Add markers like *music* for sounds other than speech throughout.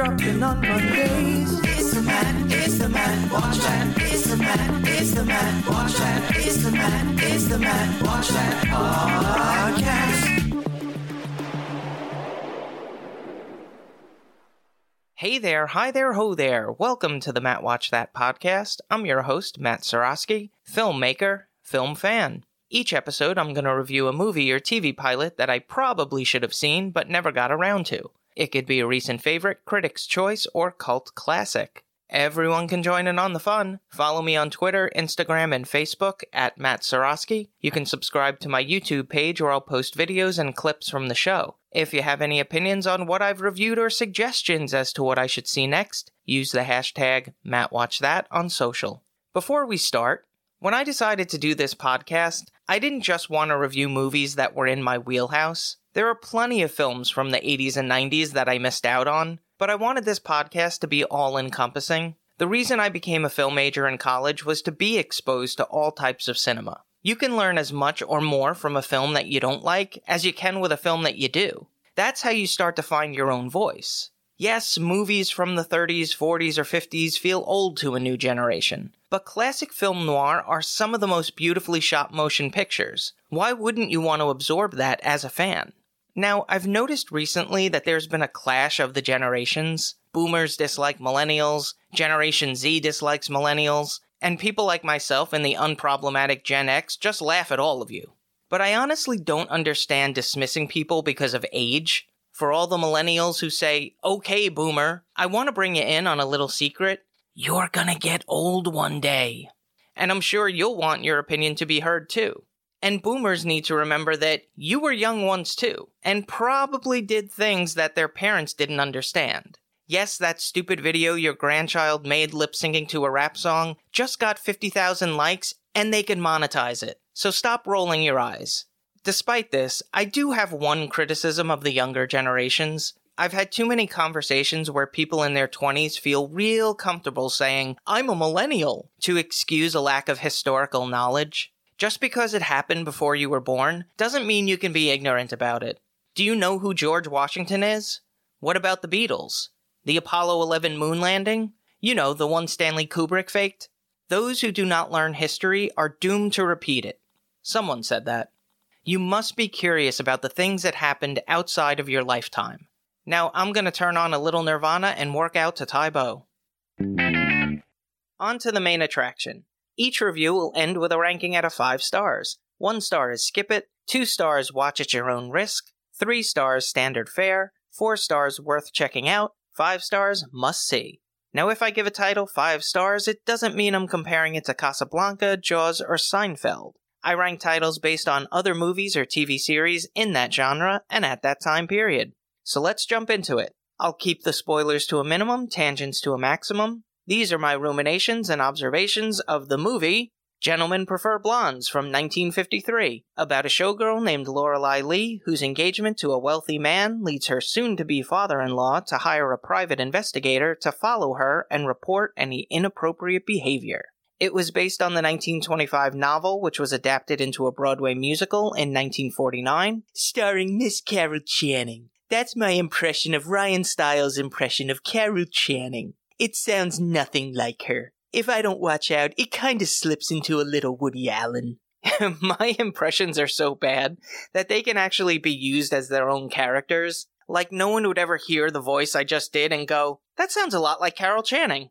dropping on Mondays. It's the man, it's the man, watch that. It's the man, it's the man, watch that. It's the man, it's the man, watch that podcast. Hey there, hi there, ho there. Welcome to the Matt Watch That podcast. I'm your host, Matt Sarosky, filmmaker, film fan. Each episode, I'm going to review a movie or TV pilot that I probably should have seen but never got around to. It could be a recent favorite, critic's choice, or cult classic. Everyone can join in on the fun. Follow me on Twitter, Instagram, and Facebook at Matt Sarosky. You can subscribe to my YouTube page where I'll post videos and clips from the show. If you have any opinions on what I've reviewed or suggestions as to what I should see next, use the hashtag MattWatchThat on social. Before we start, when I decided to do this podcast, I didn't just want to review movies that were in my wheelhouse. There are plenty of films from the 80s and 90s that I missed out on, but I wanted this podcast to be all encompassing. The reason I became a film major in college was to be exposed to all types of cinema. You can learn as much or more from a film that you don't like as you can with a film that you do. That's how you start to find your own voice. Yes, movies from the 30s, 40s, or 50s feel old to a new generation, but classic film noir are some of the most beautifully shot motion pictures. Why wouldn't you want to absorb that as a fan? Now, I've noticed recently that there's been a clash of the generations. Boomers dislike millennials, Generation Z dislikes millennials, and people like myself and the unproblematic Gen X just laugh at all of you. But I honestly don't understand dismissing people because of age. For all the millennials who say, okay, boomer, I want to bring you in on a little secret. You're gonna get old one day. And I'm sure you'll want your opinion to be heard too. And boomers need to remember that you were young once too, and probably did things that their parents didn't understand. Yes, that stupid video your grandchild made lip syncing to a rap song just got 50,000 likes and they can monetize it. So stop rolling your eyes. Despite this, I do have one criticism of the younger generations. I've had too many conversations where people in their 20s feel real comfortable saying, I'm a millennial, to excuse a lack of historical knowledge. Just because it happened before you were born doesn't mean you can be ignorant about it. Do you know who George Washington is? What about the Beatles? The Apollo 11 moon landing? You know, the one Stanley Kubrick faked? Those who do not learn history are doomed to repeat it. Someone said that. You must be curious about the things that happened outside of your lifetime. Now, I'm going to turn on a little Nirvana and work out to Bo. On to the main attraction. Each review will end with a ranking out of 5 stars. 1 star is skip it, 2 stars watch at your own risk, 3 stars standard fare, 4 stars worth checking out, 5 stars must see. Now, if I give a title 5 stars, it doesn't mean I'm comparing it to Casablanca, Jaws, or Seinfeld. I rank titles based on other movies or TV series in that genre and at that time period. So let's jump into it. I'll keep the spoilers to a minimum, tangents to a maximum. These are my ruminations and observations of the movie Gentlemen Prefer Blondes from 1953, about a showgirl named Lorelei Lee whose engagement to a wealthy man leads her soon to be father in law to hire a private investigator to follow her and report any inappropriate behavior. It was based on the 1925 novel, which was adapted into a Broadway musical in 1949, starring Miss Carol Channing. That's my impression of Ryan Stiles' impression of Carol Channing. It sounds nothing like her. If I don't watch out, it kinda slips into a little Woody Allen. *laughs* My impressions are so bad that they can actually be used as their own characters. Like, no one would ever hear the voice I just did and go, that sounds a lot like Carol Channing.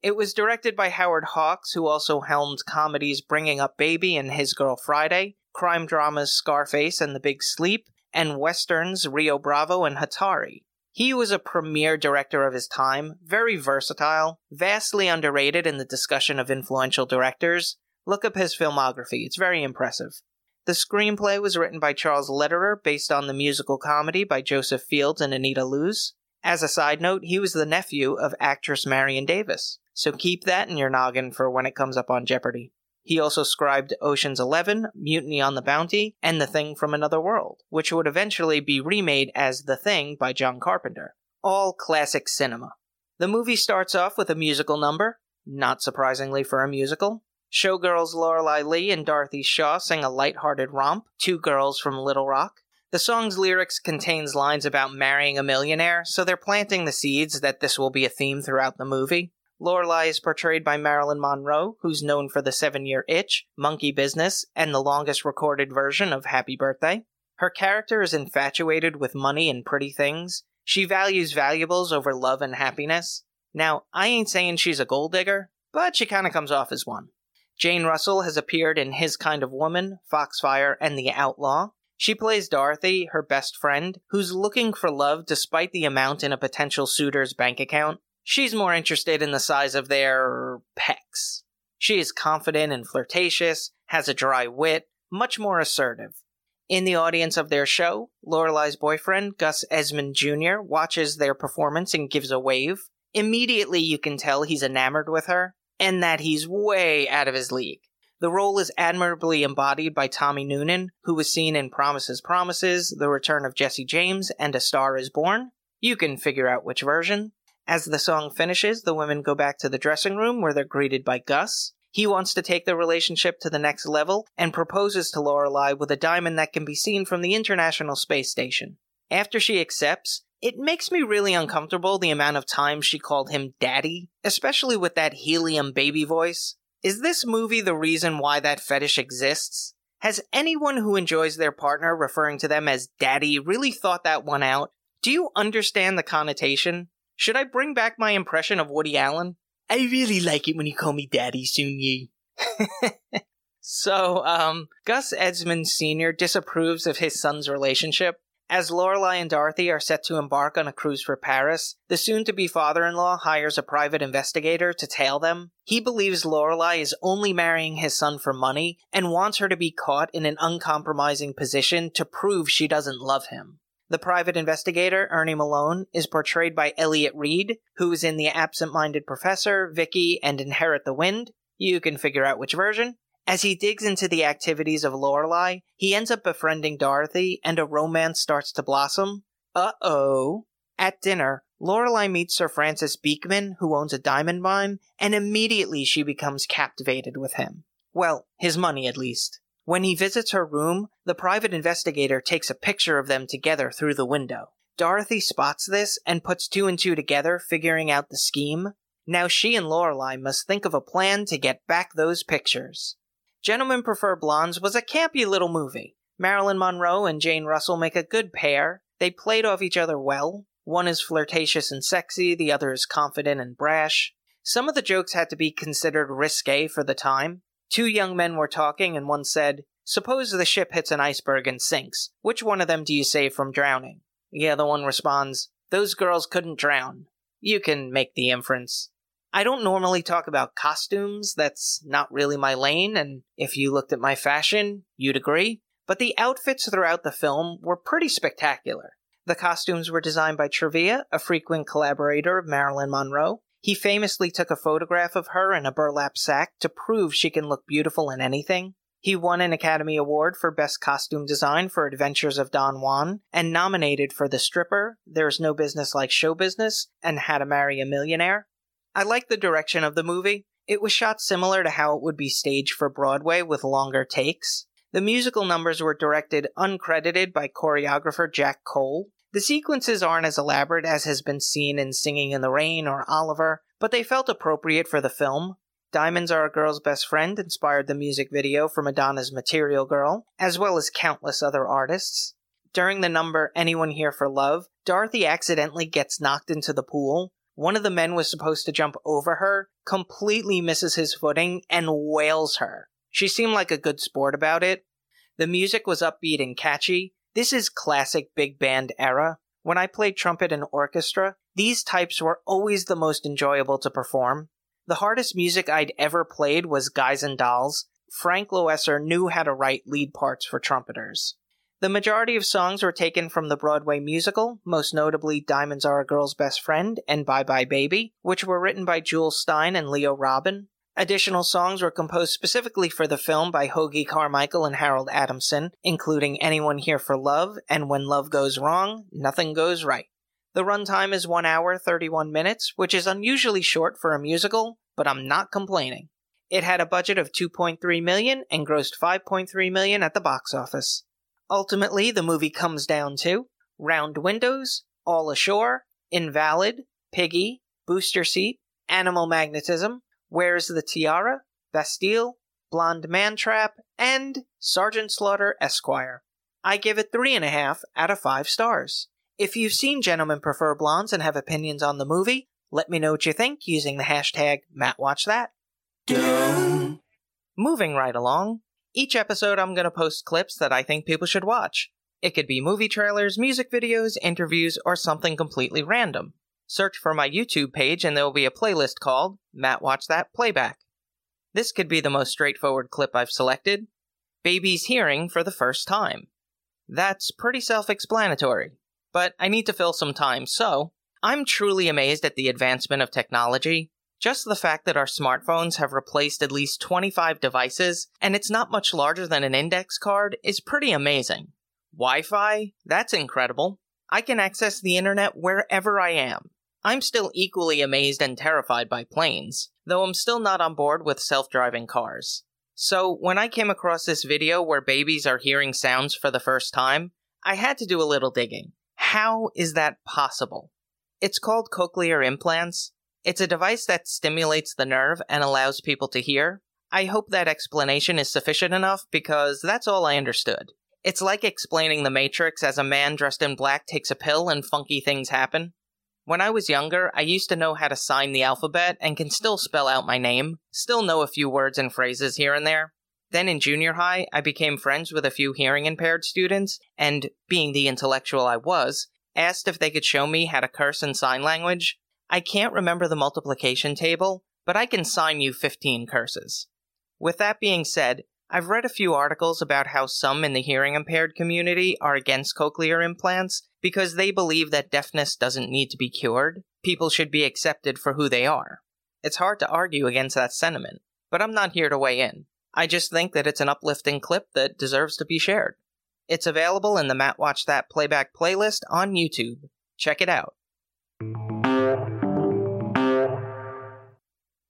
It was directed by Howard Hawks, who also helmed comedies Bringing Up Baby and His Girl Friday, crime dramas Scarface and The Big Sleep, and westerns Rio Bravo and Hatari. He was a premier director of his time, very versatile, vastly underrated in the discussion of influential directors. Look up his filmography, it's very impressive. The screenplay was written by Charles Lederer based on the musical comedy by Joseph Fields and Anita Loos. As a side note, he was the nephew of actress Marion Davies, so keep that in your noggin for when it comes up on Jeopardy! He also scribed Ocean's Eleven, Mutiny on the Bounty, and The Thing from Another World, which would eventually be remade as The Thing by John Carpenter. All classic cinema. The movie starts off with a musical number, not surprisingly for a musical. Showgirls Lorelei Lee and Dorothy Shaw sing a light-hearted romp, Two Girls from Little Rock. The song's lyrics contains lines about marrying a millionaire, so they're planting the seeds that this will be a theme throughout the movie. Lorelei is portrayed by Marilyn Monroe, who's known for the seven year itch, monkey business, and the longest recorded version of Happy Birthday. Her character is infatuated with money and pretty things. She values valuables over love and happiness. Now, I ain't saying she's a gold digger, but she kind of comes off as one. Jane Russell has appeared in His Kind of Woman, Foxfire, and The Outlaw. She plays Dorothy, her best friend, who's looking for love despite the amount in a potential suitor's bank account. She's more interested in the size of their pecs. She is confident and flirtatious, has a dry wit, much more assertive. In the audience of their show, Lorelei's boyfriend, Gus Esmond Jr., watches their performance and gives a wave. Immediately, you can tell he's enamored with her and that he's way out of his league. The role is admirably embodied by Tommy Noonan, who was seen in Promises Promises, The Return of Jesse James, and A Star is Born. You can figure out which version. As the song finishes, the women go back to the dressing room where they're greeted by Gus. He wants to take their relationship to the next level and proposes to Lorelei with a diamond that can be seen from the International Space Station. After she accepts, it makes me really uncomfortable the amount of times she called him daddy, especially with that helium baby voice. Is this movie the reason why that fetish exists? Has anyone who enjoys their partner referring to them as daddy really thought that one out? Do you understand the connotation? Should I bring back my impression of Woody Allen? I really like it when you call me Daddy, Soon Yi. *laughs* so, um, Gus Esmond Sr. disapproves of his son's relationship. As Lorelei and Dorothy are set to embark on a cruise for Paris, the soon to be father in law hires a private investigator to tail them. He believes Lorelei is only marrying his son for money and wants her to be caught in an uncompromising position to prove she doesn't love him. The private investigator, Ernie Malone, is portrayed by Elliott Reid, who is in The Absent Minded Professor, Vicky, and Inherit the Wind. You can figure out which version. As he digs into the activities of Lorelei, he ends up befriending Dorothy, and a romance starts to blossom. Uh oh. At dinner, Lorelei meets Sir Francis Beekman, who owns a diamond mine, and immediately she becomes captivated with him. Well, his money at least. When he visits her room, the private investigator takes a picture of them together through the window. Dorothy spots this and puts two and two together, figuring out the scheme. Now she and Lorelei must think of a plan to get back those pictures. Gentlemen Prefer Blondes was a campy little movie. Marilyn Monroe and Jane Russell make a good pair. They played off each other well. One is flirtatious and sexy, the other is confident and brash. Some of the jokes had to be considered risque for the time. Two young men were talking, and one said, Suppose the ship hits an iceberg and sinks. Which one of them do you save from drowning? The other one responds, Those girls couldn't drown. You can make the inference. I don't normally talk about costumes, that's not really my lane, and if you looked at my fashion, you'd agree. But the outfits throughout the film were pretty spectacular. The costumes were designed by Travilla, a frequent collaborator of Marilyn Monroe. He famously took a photograph of her in a burlap sack to prove she can look beautiful in anything. He won an Academy Award for Best Costume Design for Adventures of Don Juan and nominated for The Stripper, There's No Business Like Show Business, and How to Marry a Millionaire. I like the direction of the movie. It was shot similar to how it would be staged for Broadway with longer takes. The musical numbers were directed uncredited by choreographer Jack Cole. The sequences aren't as elaborate as has been seen in Singing in the Rain or Oliver, but they felt appropriate for the film. Diamonds Are a Girl's Best Friend inspired the music video for Madonna's Material Girl, as well as countless other artists. During the number Anyone Here for Love, Dorothy accidentally gets knocked into the pool. One of the men was supposed to jump over her, completely misses his footing, and wails her. She seemed like a good sport about it. The music was upbeat and catchy, this is classic big band era. When I played trumpet and orchestra, these types were always the most enjoyable to perform. The hardest music I'd ever played was Guys and Dolls. Frank Loesser knew how to write lead parts for trumpeters. The majority of songs were taken from the Broadway musical, most notably Diamonds Are a Girl's Best Friend and Bye Bye Baby, which were written by Jules Styne and Leo Robin. Additional songs were composed specifically for the film by Hoagy Carmichael and Harold Adamson, including Anyone Here for Love and When Love Goes Wrong, Nothing Goes Right. The runtime is 1 hour 31 minutes, which is unusually short for a musical, but I'm not complaining. It had a budget of 2.3 million and grossed 5.3 million at the box office. Ultimately, the movie comes down to round windows, all ashore, invalid, piggy, booster seat, animal magnetism, where's the tiara, Bastille, blonde mantrap, and Sergeant Slaughter Esquire. I give it three and a half out of five stars. If you've seen Gentlemen Prefer Blondes and have opinions on the movie, let me know what you think using the hashtag MattWatchThat. Moving right along, each episode I'm going to post clips that I think people should watch. It could be movie trailers, music videos, interviews, or something completely random. Search for my YouTube page and there will be a playlist called Matt Watch That Playback. This could be the most straightforward clip I've selected Baby's hearing for the first time. That's pretty self explanatory, but I need to fill some time, so I'm truly amazed at the advancement of technology. Just the fact that our smartphones have replaced at least 25 devices and it's not much larger than an index card is pretty amazing. Wi Fi? That's incredible. I can access the internet wherever I am. I'm still equally amazed and terrified by planes, though I'm still not on board with self driving cars. So, when I came across this video where babies are hearing sounds for the first time, I had to do a little digging. How is that possible? It's called cochlear implants. It's a device that stimulates the nerve and allows people to hear. I hope that explanation is sufficient enough because that's all I understood. It's like explaining the Matrix as a man dressed in black takes a pill and funky things happen. When I was younger, I used to know how to sign the alphabet and can still spell out my name, still know a few words and phrases here and there. Then in junior high, I became friends with a few hearing impaired students, and, being the intellectual I was, asked if they could show me how to curse in sign language. I can't remember the multiplication table, but I can sign you 15 curses. With that being said, I've read a few articles about how some in the hearing impaired community are against cochlear implants because they believe that deafness doesn't need to be cured. People should be accepted for who they are. It's hard to argue against that sentiment, but I'm not here to weigh in. I just think that it's an uplifting clip that deserves to be shared. It's available in the Matt Watch That playback playlist on YouTube. Check it out.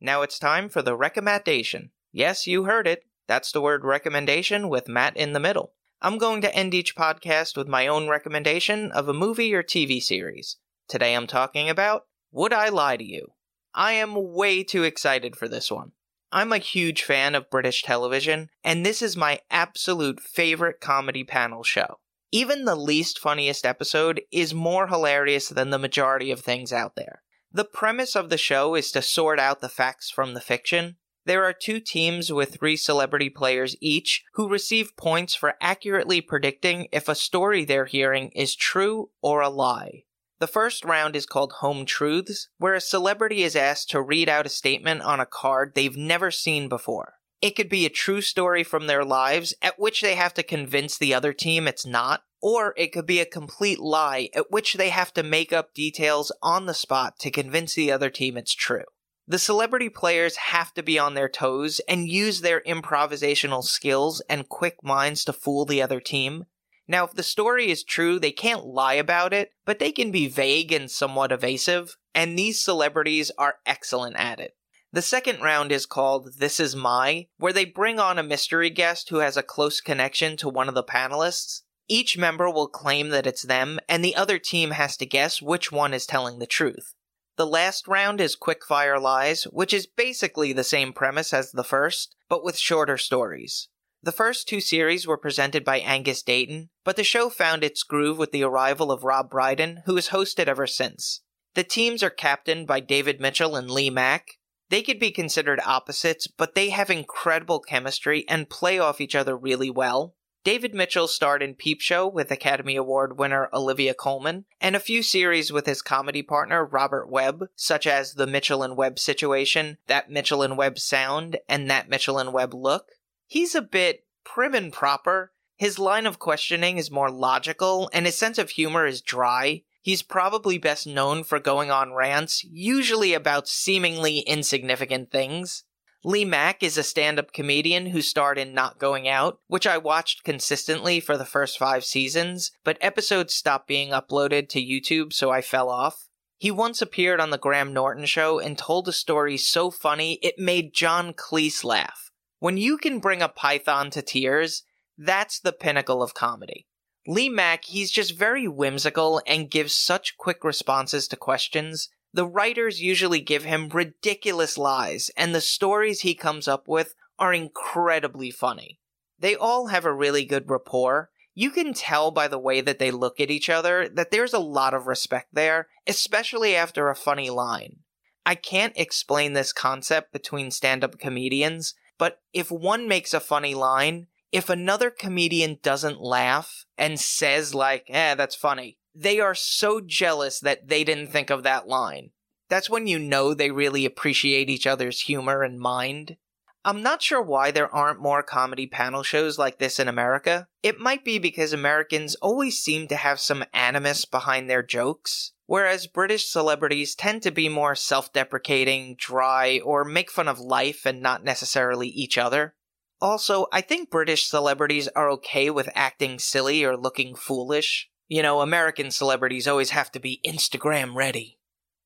Now it's time for the recommendation. Yes, you heard it. That's the word recommendation with Matt in the middle. I'm going to end each podcast with my own recommendation of a movie or TV series. Today I'm talking about Would I Lie to You? I am way too excited for this one. I'm a huge fan of British television, and this is my absolute favorite comedy panel show. Even the least funniest episode is more hilarious than the majority of things out there. The premise of the show is to sort out the facts from the fiction, there are two teams with three celebrity players each who receive points for accurately predicting if a story they're hearing is true or a lie. The first round is called Home Truths, where a celebrity is asked to read out a statement on a card they've never seen before. It could be a true story from their lives, at which they have to convince the other team it's not, or it could be a complete lie, at which they have to make up details on the spot to convince the other team it's true. The celebrity players have to be on their toes and use their improvisational skills and quick minds to fool the other team. Now, if the story is true, they can't lie about it, but they can be vague and somewhat evasive, and these celebrities are excellent at it. The second round is called This Is My, where they bring on a mystery guest who has a close connection to one of the panelists. Each member will claim that it's them, and the other team has to guess which one is telling the truth. The last round is Quickfire Lies, which is basically the same premise as the first, but with shorter stories. The first two series were presented by Angus Deayton, but the show found its groove with the arrival of Rob Brydon, who has hosted ever since. The teams are captained by David Mitchell and Lee Mack. They could be considered opposites, but they have incredible chemistry and play off each other really well. David Mitchell starred in Peep Show with Academy Award winner Olivia Colman, and a few series with his comedy partner Robert Webb, such as The Mitchell and Webb Situation, That Mitchell and Webb Sound, and That Mitchell and Webb Look. He's a bit prim and proper. His line of questioning is more logical, and his sense of humor is dry. He's probably best known for going on rants, usually about seemingly insignificant things. Lee Mack is a stand up comedian who starred in Not Going Out, which I watched consistently for the first five seasons, but episodes stopped being uploaded to YouTube, so I fell off. He once appeared on The Graham Norton Show and told a story so funny it made John Cleese laugh. When you can bring a python to tears, That's the pinnacle of comedy. Lee Mack, he's just very whimsical and gives such quick responses to questions. The writers usually give him ridiculous lies, and the stories he comes up with are incredibly funny. They all have a really good rapport. You can tell by the way that they look at each other that there's a lot of respect there, especially after a funny line. I can't explain this concept between stand up comedians, but if one makes a funny line, if another comedian doesn't laugh and says, like, eh, that's funny, they are so jealous that they didn't think of that line. That's when you know they really appreciate each other's humor and mind. I'm not sure why there aren't more comedy panel shows like this in America. It might be because Americans always seem to have some animus behind their jokes, whereas British celebrities tend to be more self deprecating, dry, or make fun of life and not necessarily each other. Also, I think British celebrities are okay with acting silly or looking foolish. You know, American celebrities always have to be Instagram ready.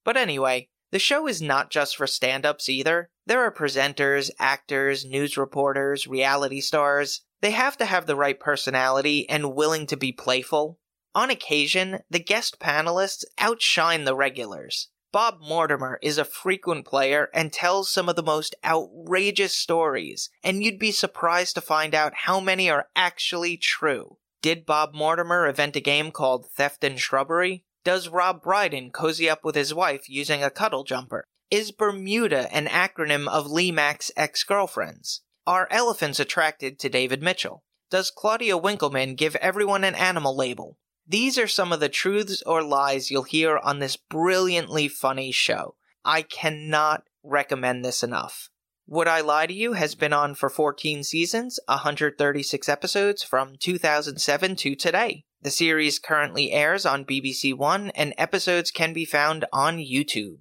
But anyway, the show is not just for stand ups either. There are presenters, actors, news reporters, reality stars. They have to have the right personality and willing to be playful. On occasion, the guest panelists outshine the regulars. Bob Mortimer is a frequent player and tells some of the most outrageous stories, and you'd be surprised to find out how many are actually true. Did Bob Mortimer invent a game called Theft and Shrubbery? Does Rob Brydon cozy up with his wife using a cuddle jumper? Is Bermuda an acronym of Lee Mack's ex girlfriends? Are elephants attracted to David Mitchell? Does Claudia Winkleman give everyone an animal label? These are some of the truths or lies you'll hear on this brilliantly funny show. I cannot recommend this enough. Would I Lie to You has been on for 14 seasons, 136 episodes from 2007 to today. The series currently airs on BBC One, and episodes can be found on YouTube.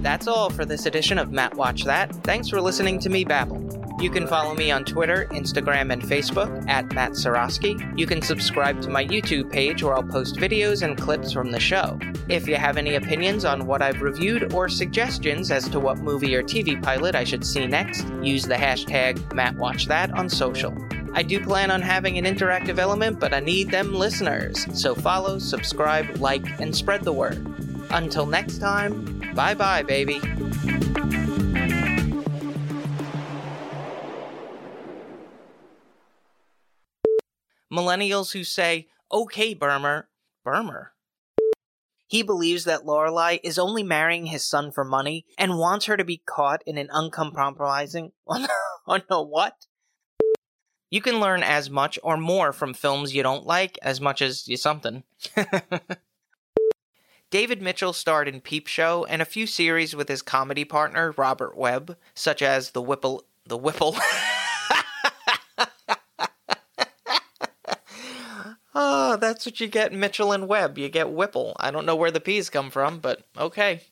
That's all for this edition of Matt Watch That. Thanks for listening to me babble. You can follow me on Twitter, Instagram, and Facebook at Matt Sarosky. You can subscribe to my YouTube page where I'll post videos and clips from the show. If you have any opinions on what I've reviewed or suggestions as to what movie or TV pilot I should see next, use the hashtag MattWatchThat on social. I do plan on having an interactive element, but I need them listeners. So follow, subscribe, like, and spread the word. Until next time, bye bye, baby. Millennials who say, okay, Burmer, Burmer. He believes that Lorelei is only marrying his son for money and wants her to be caught in an uncompromising. *laughs* oh no, what? You can learn as much or more from films you don't like as much as you something. *laughs* David Mitchell starred in Peep Show and a few series with his comedy partner Robert Webb, such as The Whipple. The Whipple. *laughs* oh, that's what you get Mitchell and Webb. You get Whipple. I don't know where the P's come from, but okay.